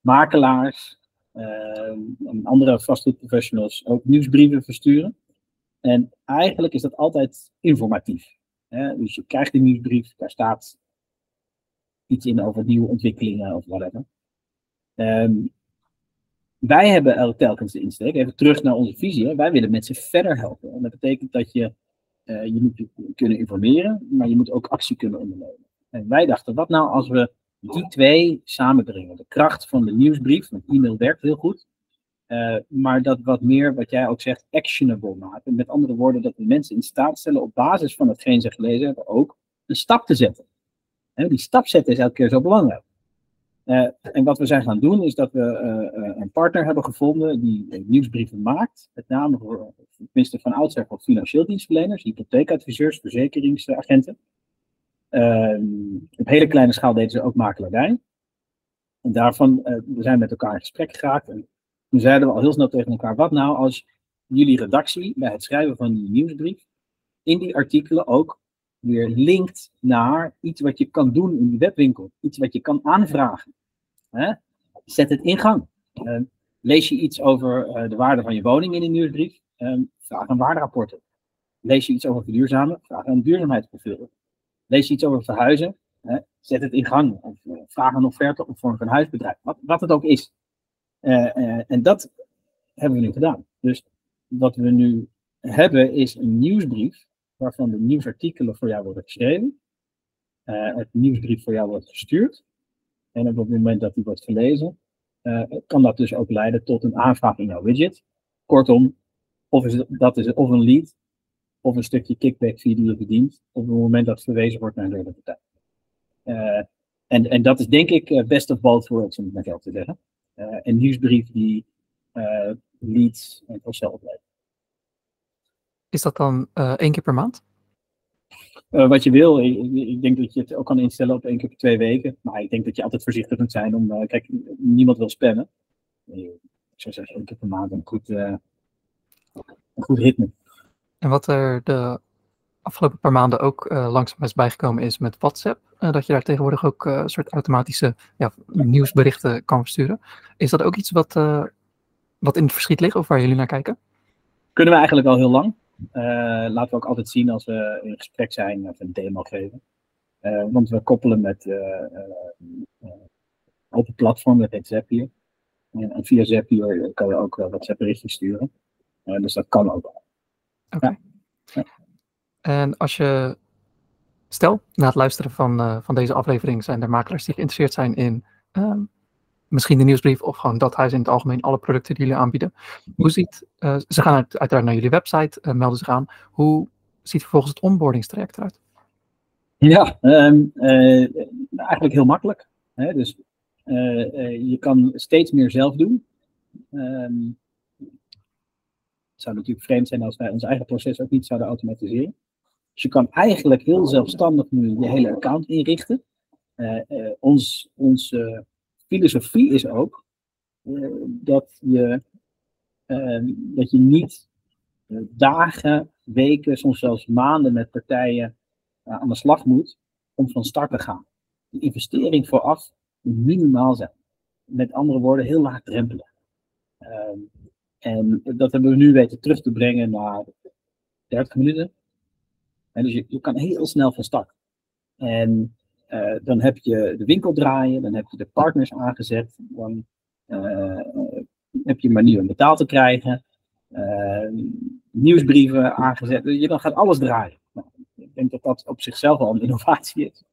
makelaars en andere vastgoedprofessionals ook nieuwsbrieven versturen. En eigenlijk is dat altijd informatief. Dus je krijgt een nieuwsbrief, daar staat iets in over nieuwe ontwikkelingen of whatever. Um, wij hebben telkens de insteek, even terug naar onze visie, wij willen mensen verder helpen. En dat betekent dat je, uh, je moet kunnen informeren, maar je moet ook actie kunnen ondernemen. En wij dachten, wat nou als we die twee samenbrengen? De kracht van de nieuwsbrief, want e-mail werkt heel goed, uh, maar dat wat meer, wat jij ook zegt, actionable maken. Met andere woorden, dat we mensen in staat stellen op basis van hetgeen ze gelezen hebben ook een stap te zetten. He, die stap zetten is elke keer zo belangrijk. Uh, en wat we zijn gaan doen, is dat we uh, een partner hebben gevonden die nieuwsbrieven maakt. Met name voor, tenminste van oudsher voor financieel dienstverleners, hypotheekadviseurs, verzekeringsagenten. Ehm, op hele kleine schaal deden ze ook makelaardij. En daarvan, we zijn met elkaar in gesprek geraakt. En toen zeiden we al heel snel tegen elkaar, wat nou als jullie redactie bij het schrijven van die nieuwsbrief in die artikelen ook weer linkt naar iets wat je kan doen in die webwinkel, iets wat je kan aanvragen. Hè? Zet het in gang. Uh, lees je iets over uh, de waarde van je woning in een nieuwsbrief, uh, vraag een waarderapporten. Lees je iets over verduurzamen, vraag een duurzaamheidsprofiel. Lees je iets over verhuizen, zet het in gang. Of eh, vraag een offerte op voor een huisbedrijf. Wat, wat het ook is. Uh, en dat hebben we nu gedaan. Dus wat we nu hebben is een nieuwsbrief waarvan de nieuwsartikelen voor jou worden geschreven. Uh, het nieuwsbrief voor jou wordt gestuurd. En op het moment dat die wordt gelezen, kan dat dus ook leiden tot een aanvraag in jouw widget. Kortom, of is dat is of een lead, of een stukje kickback fee die je op het moment dat verwezen wordt naar een derde partij. en, en dat is denk ik best of both worlds, om het maar zo te zeggen. Een nieuwsbrief die leads en cross-sell. Is dat dan uh, één keer per maand? wat je wil, ik, ik, denk dat je het ook kan instellen op één keer per twee weken. Maar ik denk dat je altijd voorzichtig moet zijn om, kijk, niemand wil spammen. Ik zou zeggen één keer per maand een goed, een goed ritme. En wat er de afgelopen paar maanden ook langzaam is bijgekomen is met WhatsApp. Dat je daar tegenwoordig ook een soort automatische ja, nieuwsberichten kan versturen. Is dat ook iets wat, wat in het verschiet ligt of waar jullie naar kijken? Kunnen we eigenlijk al heel lang. Laten we ook altijd zien als we in gesprek zijn of een demo geven. want we koppelen met open platform, dat heet Zapier. En, en via Zapier kan je ook WhatsApp berichtjes sturen. dus dat kan ook al. Oké. Okay. Ja. En als je, stel, na het luisteren van, van deze aflevering zijn er makelaars die geïnteresseerd zijn in ehm, misschien de nieuwsbrief of gewoon dat huis in het algemeen, alle producten die jullie aanbieden. Hoe ziet, ze gaan uiteraard naar jullie website, melden zich aan. Hoe ziet vervolgens het onboardingstraject eruit? Ja, ehm, eigenlijk heel makkelijk. Hè? Dus je kan steeds meer zelf doen. Ehm, het zou natuurlijk vreemd zijn als wij ons eigen proces ook niet zouden automatiseren. Dus je kan eigenlijk heel zelfstandig nu je hele account inrichten. Ons, onze filosofie is ook uh, dat, je, ehm, dat je niet dagen, weken, soms zelfs maanden met partijen aan de slag moet om van start te gaan. De investering vooraf moet minimaal zijn. Met andere woorden, heel laagdrempelig. Ehm, en dat hebben we nu weten terug te brengen naar 30 minuten. En dus je, je kan heel snel van start. En uh, dan heb je de winkel draaien, dan heb je de partners aangezet, dan uh, heb je manier om betaald te krijgen, uh, nieuwsbrieven aangezet, je, dan gaat alles draaien. Nou, ik denk dat dat op zichzelf al een innovatie is.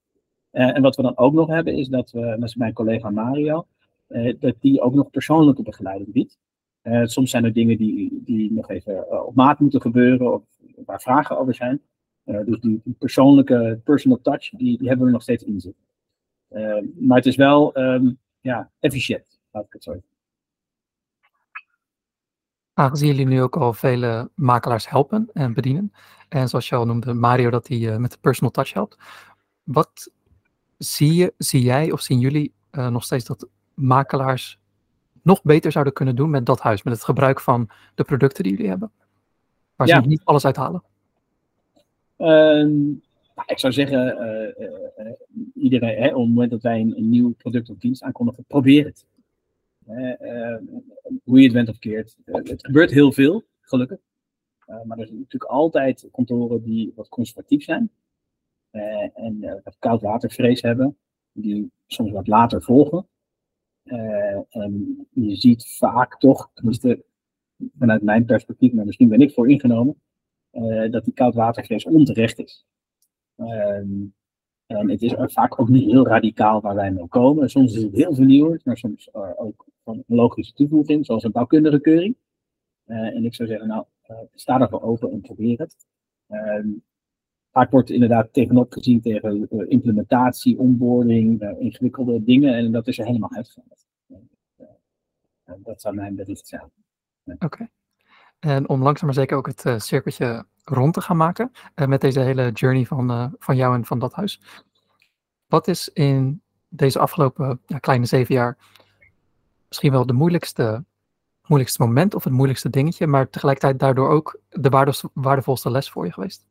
en wat we dan ook nog hebben, is dat we met mijn collega Mario, dat die ook nog persoonlijke begeleiding biedt. Soms zijn er dingen die, die nog even op maat moeten gebeuren of waar vragen over zijn. Uh, dus die, die, persoonlijke personal touch, die, die hebben we nog steeds in zitten. maar het is wel um, ja, efficiënt, laat ik het zo zeggen. Aangezien jullie nu ook al vele makelaars helpen en bedienen, en zoals je al noemde, Mario dat hij met de personal touch helpt, wat zie, je, zie jij of zien jullie nog steeds dat makelaars nog beter zouden kunnen doen met dat huis, met het gebruik van de producten die jullie hebben? Waar ze niet alles uithalen. Uh, ik zou zeggen, uh, uh, iedereen, hè, op het moment dat wij een, nieuw product of dienst aankondigen, probeer het. hoe je het bent of keert. het gebeurt heel veel, gelukkig. maar er zijn natuurlijk altijd kantoren die wat conservatief zijn. en wat koudwatervrees hebben. Die soms wat later volgen. Uh, je ziet vaak toch, tenminste vanuit mijn perspectief, maar misschien ben ik voor ingenomen, uh, dat die koudwatervrees onterecht is. Uh, en het is vaak ook niet heel radicaal waar wij mee komen. Soms is het heel vernieuwend, maar soms uh, ook van een logische toevoeging, zoals een bouwkundige keuring. en ik zou zeggen, nou, sta ervoor open en probeer het. Ehm, vaak wordt inderdaad tegenop gezien tegen implementatie, onboarding, ingewikkelde dingen. En dat is er helemaal uitgehaald. Uh, dat zou mijn bericht zijn. Oké. En om langzaam maar zeker ook het cirkeltje rond te gaan maken met deze hele journey van, van jou en van dat huis. Wat is in deze afgelopen ja, kleine zeven jaar misschien wel de moeilijkste, moeilijkste moment of het moeilijkste dingetje, maar tegelijkertijd daardoor ook de waardevolste les voor je geweest?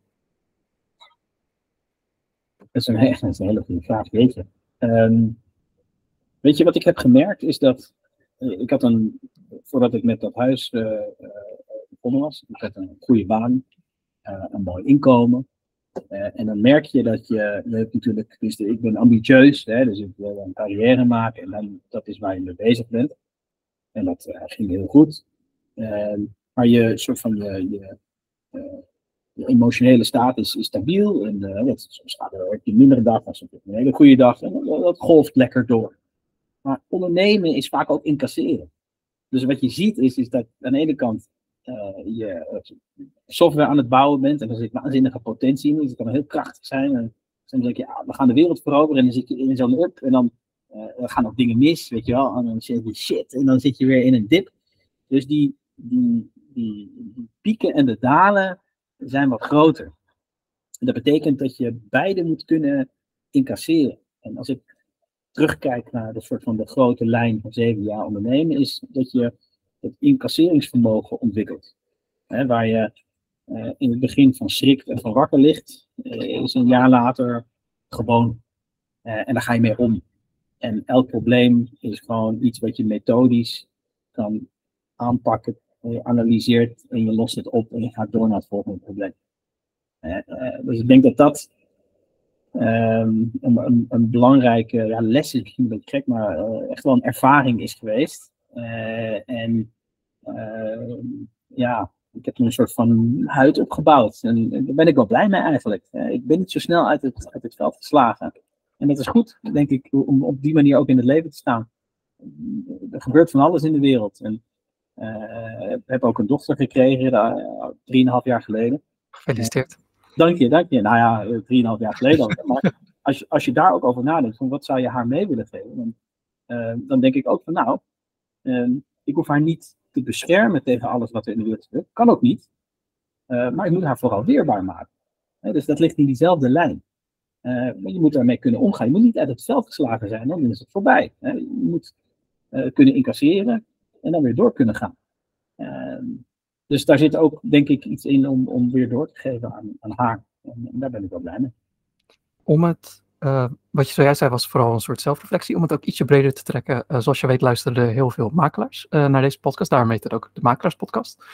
Dat is een, hele goede vraag, weet je. Um, weet je wat ik heb gemerkt is dat eh, ik had een, voordat ik met dat huis was, ik had een goede baan, uh, een mooi inkomen. en dan merk je dat je, je hebt natuurlijk, dus ik ben ambitieus, hè, dus ik wil een carrière maken en dan, dat is waar je mee bezig bent. En dat ging heel goed. Ehm, maar je soort van je, je emotionele staat is, stabiel. En soms gaat er, je een mindere dag, soms heb je een hele goede dag. En dat golft lekker door. Maar ondernemen is vaak ook incasseren. Dus wat je ziet is, is dat aan de ene kant uh, je software aan het bouwen bent. En er zit waanzinnige potentie in. Dus het kan heel krachtig zijn. En soms denk je, ja, we gaan de wereld veroveren. En dan zit je in zo'n up. En dan uh, gaan ook dingen mis, weet je wel. En dan zeg je shit. En dan zit je weer in een dip. Dus die, die, die, die pieken en de dalen zijn wat groter. En dat betekent dat je beide moet kunnen incasseren. En als ik terugkijk naar de soort van de grote lijn van zeven jaar ondernemen, is dat je het incasseringsvermogen ontwikkelt. waar je uh, in het begin van schrikt en van wakker ligt, uh, is een jaar later gewoon. Uh, en daar ga je mee om. En elk probleem is gewoon iets wat je methodisch kan aanpakken je analyseert en je lost het op en je gaat door naar het volgende probleem. Dus ik denk dat dat um, een, een, belangrijke ja, les is, misschien een beetje gek, maar echt wel een ervaring is geweest. En ja, ik heb een soort van huid opgebouwd. En, daar ben ik wel blij mee eigenlijk. ik ben niet zo snel uit het, uit het veld geslagen. En dat is goed, denk ik, om op die manier ook in het leven te staan. Er gebeurt van alles in de wereld. En uh, ik heb ook een dochter gekregen, uh, drieënhalf jaar geleden. Gefeliciteerd. dank je, dank je. Nou ja, drieënhalf jaar geleden. maar als je, als je daar ook over nadenkt, van wat zou je haar mee willen geven? Dan, dan denk ik ook van nou, ik hoef haar niet te beschermen tegen alles wat er in de wereld gebeurt. Kan ook niet. Uh, maar ik moet haar vooral weerbaar maken. dus dat ligt in diezelfde lijn. Maar je moet daarmee kunnen omgaan. Je moet niet uit het veld geslagen zijn, dan is het voorbij. je moet uh, kunnen incasseren en dan weer door kunnen gaan. Ehm, dus daar zit ook, denk ik, iets in om, om weer door te geven aan, aan haar. En, en daar ben ik wel blij mee. Om het uh, wat je zojuist zei was vooral een soort zelfreflectie, om het ook ietsje breder te trekken. Uh, zoals je weet luisterden heel veel makelaars uh, naar deze podcast, daarom heet het ook de makelaarspodcast.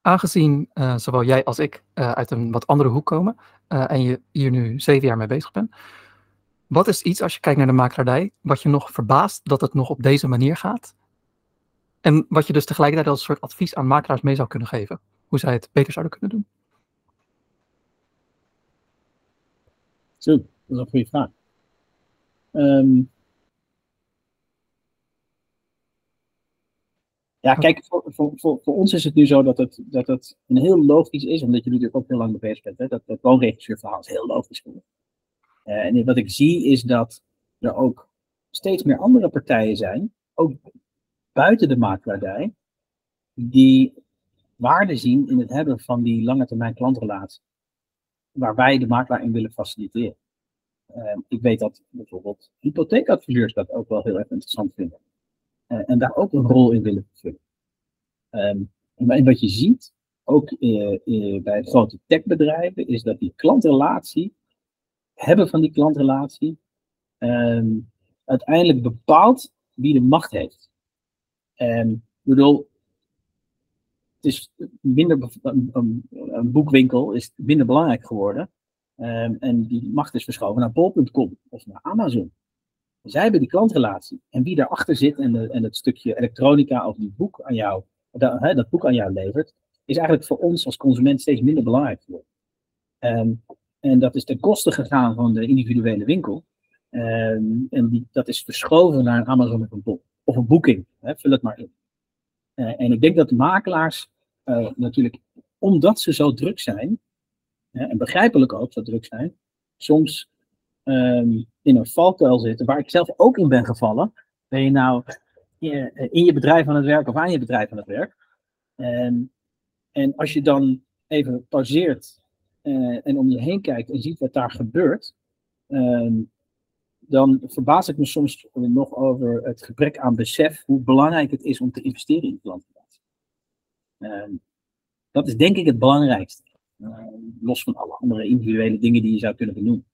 Aangezien zowel jij als ik uit een wat andere hoek komen en je hier nu zeven jaar mee bezig bent, wat is iets als je kijkt naar de makelaardij, wat je nog verbaast dat het nog op deze manier gaat? En wat je dus tegelijkertijd als soort advies aan makelaars mee zou kunnen geven, hoe zij het beter zouden kunnen doen? Zo. Dat is een goede vraag. Um, ja, kijk, voor, voor, voor, ons is het nu zo dat het, dat het een heel logisch is, omdat je natuurlijk ook heel lang bezig bent, hè, dat dat woonregisseurverhaal is heel logisch. Uh, en wat ik zie is dat er ook steeds meer andere partijen zijn, ook buiten de makelaardij, die waarde zien in het hebben van die lange termijn klantrelatie, waar wij de makelaar in willen faciliteren. Ehm, ik weet dat bijvoorbeeld hypotheekadviseurs dat ook wel heel erg interessant vinden. Uh, en daar ook een rol in willen vervullen. En wat je ziet, ook uh, uh, bij grote techbedrijven, is dat die klantrelatie, hebben van die klantrelatie, um, uiteindelijk bepaalt wie de macht heeft. Ik bedoel, het is minder, een boekwinkel is minder belangrijk geworden. Um, en die macht is verschoven naar bol.com of naar Amazon. Zij hebben die klantrelatie. En wie daarachter zit en, de, en het stukje elektronica of die boek aan jou, dat, dat boek aan jou levert, is eigenlijk voor ons als consument steeds minder belangrijk geworden. Um, en dat is ten koste gegaan van de individuele winkel. Um, en die, dat is verschoven naar een Amazon of een, bol, of een boeking. Vul het maar in. Uh, en ik denk dat makelaars uh, natuurlijk, omdat ze zo druk zijn, en begrijpelijk ook dat druk zijn, soms um, in een valkuil zitten, waar ik zelf ook in ben gevallen. Ben je nou in je bedrijf aan het werk of aan je bedrijf aan het werk? En, en als je dan even pauzeert uh, en om je heen kijkt en ziet wat daar gebeurt, um, dan verbaas ik me soms nog over het gebrek aan besef hoe belangrijk het is om te investeren in klantrelatie. Um, dat is denk ik het belangrijkste. Eh, los van alle andere individuele dingen die je zou kunnen benoemen.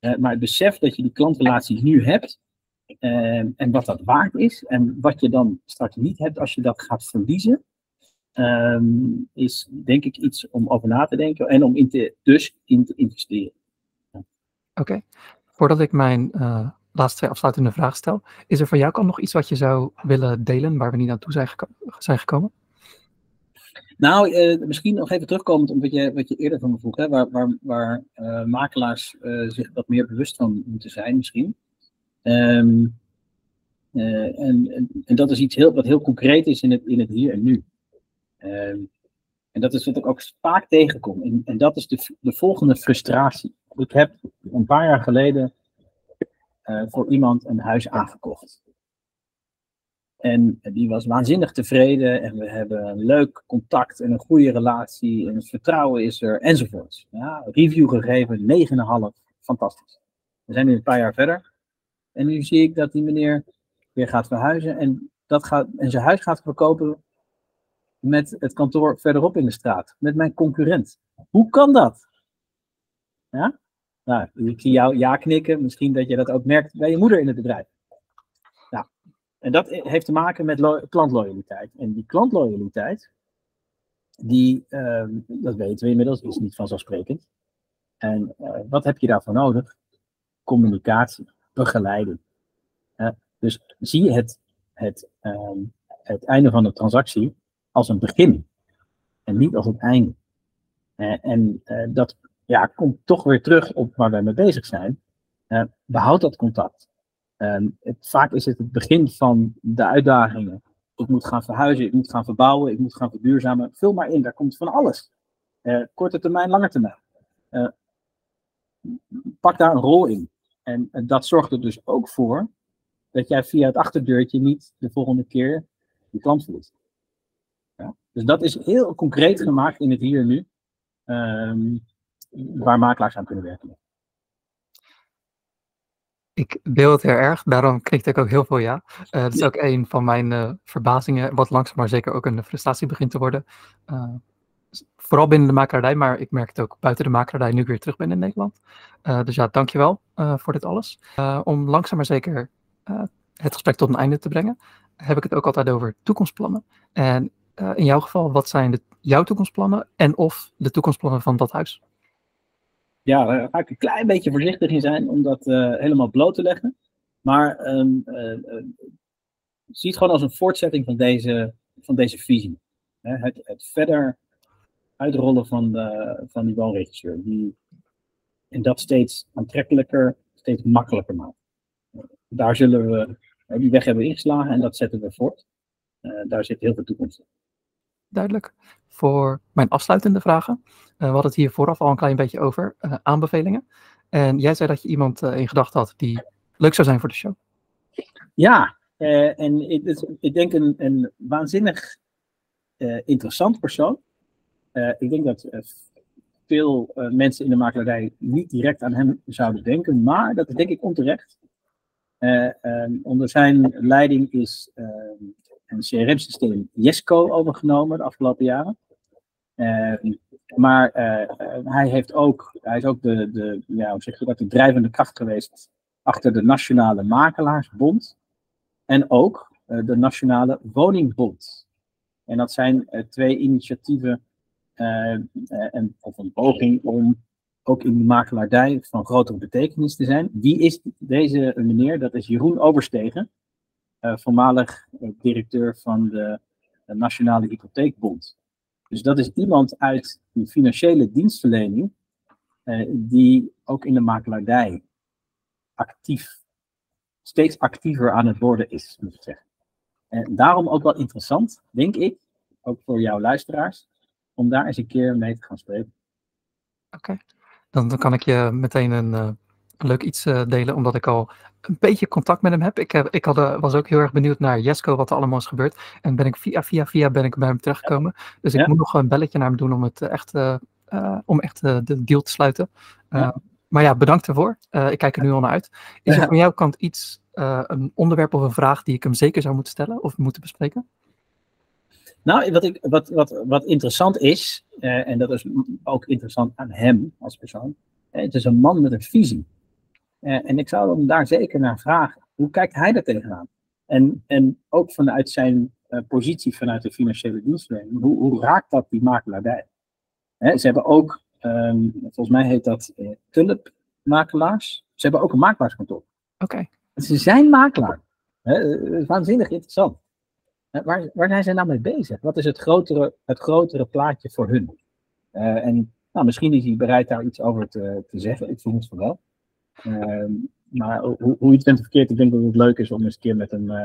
Uh, maar het besef dat je die klantrelatie nu hebt uh, en wat dat waard is en wat je dan straks niet hebt als je dat gaat verliezen, um, is denk ik iets om over na te denken en om in te, dus in te investeren. Oké, voordat ik mijn laatste twee afsluitende vragen stel, is er van jouw kant nog iets wat je zou willen delen waar we niet naartoe zijn, zijn gekomen? Nou, uh, misschien nog even terugkomend op wat je, wat je eerder van me vroeg, hè, waar, waar, waar uh, makelaars uh, zich wat meer bewust van moeten zijn misschien. Um, en, en, dat is iets heel, wat heel concreet is in het, in het hier en nu. Um, en dat is wat ik ook vaak tegenkom. En, en dat is de, de volgende frustratie. Ik heb een paar jaar geleden voor iemand een huis aangekocht. En die was waanzinnig tevreden en we hebben een leuk contact en een goede relatie en het vertrouwen is er enzovoorts. Ja, review gegeven, 9,5, fantastisch. We zijn nu een paar jaar verder en nu zie ik dat die meneer weer gaat verhuizen en, dat gaat, en zijn huis gaat verkopen met het kantoor verderop in de straat, met mijn concurrent. Hoe kan dat? Ja? Nou, ik zie jou ja knikken, misschien dat je dat ook merkt bij je moeder in het bedrijf. En dat heeft te maken met klantloyaliteit. En die klantloyaliteit, die, uh, dat weten we inmiddels, is niet vanzelfsprekend. En uh, wat heb je daarvoor nodig? Communicatie, begeleiding. Dus zie het, het, um, het einde van de transactie als een begin. en niet als het einde. en dat ja, komt toch weer terug op waar wij mee bezig zijn. behoud dat contact. Het, vaak is het het begin van de uitdagingen. Ik moet gaan verhuizen, ik moet gaan verbouwen, ik moet gaan verduurzamen. Vul maar in, daar komt van alles. korte termijn, lange termijn. pak daar een rol in. En, dat zorgt er dus ook voor dat jij via het achterdeurtje niet de volgende keer je klant verliest. Ja? Dus dat is heel concreet gemaakt in het hier en nu, um, waar makelaars aan kunnen werken. Ik deel het heel erg, daarom knikte ik ook heel veel ja. Uh, dat is ook een van mijn uh, verbazingen, wat langzaam maar zeker ook een frustratie begint te worden. Uh, vooral binnen de makelaardij, maar ik merk het ook buiten de makelaardij nu ik weer terug ben in Nederland. Dus ja, dankjewel voor dit alles. Om langzaam maar zeker het gesprek tot een einde te brengen, heb ik het ook altijd over toekomstplannen. En in jouw geval, wat zijn de, jouw toekomstplannen en of de toekomstplannen van dat huis? Ja, daar ga ik een klein beetje voorzichtig in zijn om dat helemaal bloot te leggen. Maar um, zie het gewoon als een voortzetting van deze, van deze visie. Het, het verder uitrollen van, de, van die woonregisseur. Die, en dat steeds aantrekkelijker, steeds makkelijker maakt. Daar zullen we, die weg hebben ingeslagen en dat zetten we voort. Daar zit heel veel toekomst in. Duidelijk. Voor mijn afsluitende vragen. Uh, we hadden het hier vooraf al een klein beetje over. Uh, aanbevelingen. En jij zei dat je iemand in gedachten had die leuk zou zijn voor de show. Ja, en ik, ik denk een, een waanzinnig interessant persoon. Ik denk dat veel mensen in de makelaarij niet direct aan hem zouden denken, maar dat denk ik onterecht. Um, onder zijn leiding is ehm, een CRM-systeem Jesco overgenomen de afgelopen jaren. Ehm, maar hij, heeft ook, hij is ook de, de, ja, zeg dat, de drijvende kracht geweest achter de Nationale Makelaarsbond en ook de Nationale Woningbond. En dat zijn twee initiatieven eh, eh, en, of een poging om ook in de makelaardij van grotere betekenis te zijn. Wie is deze meneer? Dat is Jeroen Overstegen, uh, voormalig directeur van de, Nationale Hypotheekbond. Dus dat is iemand uit de financiële dienstverlening uh, die ook in de makelaardij actief, steeds actiever aan het worden is, moet ik zeggen. En daarom ook wel interessant, denk ik, ook voor jouw luisteraars, om daar eens een keer mee te gaan spreken. Oké, dan, dan, kan ik je meteen een, uh, leuk iets uh, delen, omdat ik al een beetje contact met hem heb. Ik, heb, ik had, uh, was ook heel erg benieuwd naar Jesco, wat er allemaal is gebeurd. En ben ik via, via, via ben ik bij hem terechtgekomen. Ja. Dus ik moet nog een belletje naar hem doen om, het echt, om echt de deal te sluiten. Ja. Maar ja, bedankt ervoor. ik kijk er nu al naar uit. Is er van jouw kant iets, een onderwerp of een vraag die ik hem zeker zou moeten stellen of moeten bespreken? Nou, wat, ik, wat, wat, wat interessant is, en dat is ook interessant aan hem als persoon, het is een man met een visie. Uh, en ik zou hem daar zeker naar vragen. Hoe kijkt hij daar tegenaan? En, en ook vanuit zijn positie vanuit de financiële dienstverlening, hoe, hoe raakt dat die makelaardij? Hè, ze hebben ook, um, volgens mij heet dat tulp makelaars. Ze hebben ook een makelaarskantoor. Oké. Okay. Ze zijn makelaar. Hè, waanzinnig interessant. Waar, waar zijn ze nou mee bezig? Wat is het grotere, het grotere plaatje voor hun? Uh, en nou, misschien is hij bereid daar iets over te, te zeggen. Ik voel het van wel. Uh, maar hoe, hoe je het bent verkeerd, ik denk dat het leuk is om eens een keer met hem uh,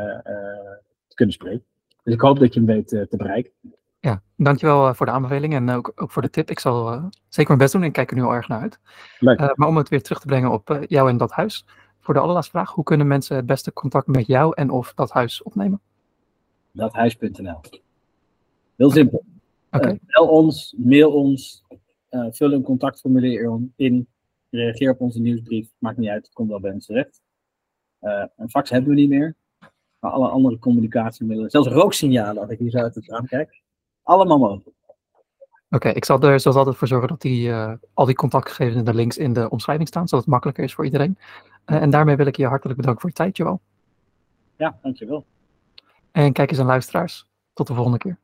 te kunnen spreken. Dus ik hoop dat je hem weet te bereiken. Ja, dankjewel voor de aanbeveling en ook, ook voor de tip. Ik zal zeker mijn best doen en ik kijk er nu al erg naar uit. Leuk. maar om het weer terug te brengen op jou en dat huis. Voor de allerlaatste vraag, hoe kunnen mensen het beste contact met jou en of dat huis opnemen? dathuis.nl. Heel simpel. Okay. Uh, bel ons, mail ons, uh, vul een contactformulier in, reageer op onze nieuwsbrief. Maakt niet uit, het komt wel bij ons terecht. Uh, een fax hebben we niet meer. Maar alle andere communicatiemiddelen, zelfs rooksignalen, als ik hier zo uit het raam kijk, allemaal mogelijk. Oké, okay, ik zal er zoals altijd voor zorgen dat die, uh, al die contactgegevens en de links in de omschrijving staan, zodat het makkelijker is voor iedereen. Uh, en daarmee wil ik je hartelijk bedanken voor je tijd, Joel. Ja, dankjewel. En kijkers en luisteraars, tot de volgende keer.